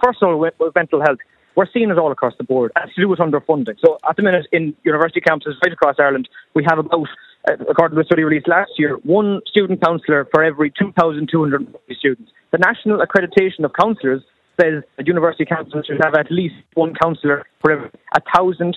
personal with mental health, we're seeing it all across the board, and to do with underfunding. So at the minute, in university campuses right across Ireland, we have about, uh, according to a study released last year, one student counsellor for every 2,250 students. The National Accreditation of Counsellors says that university campuses should have at least one counsellor for every 1,000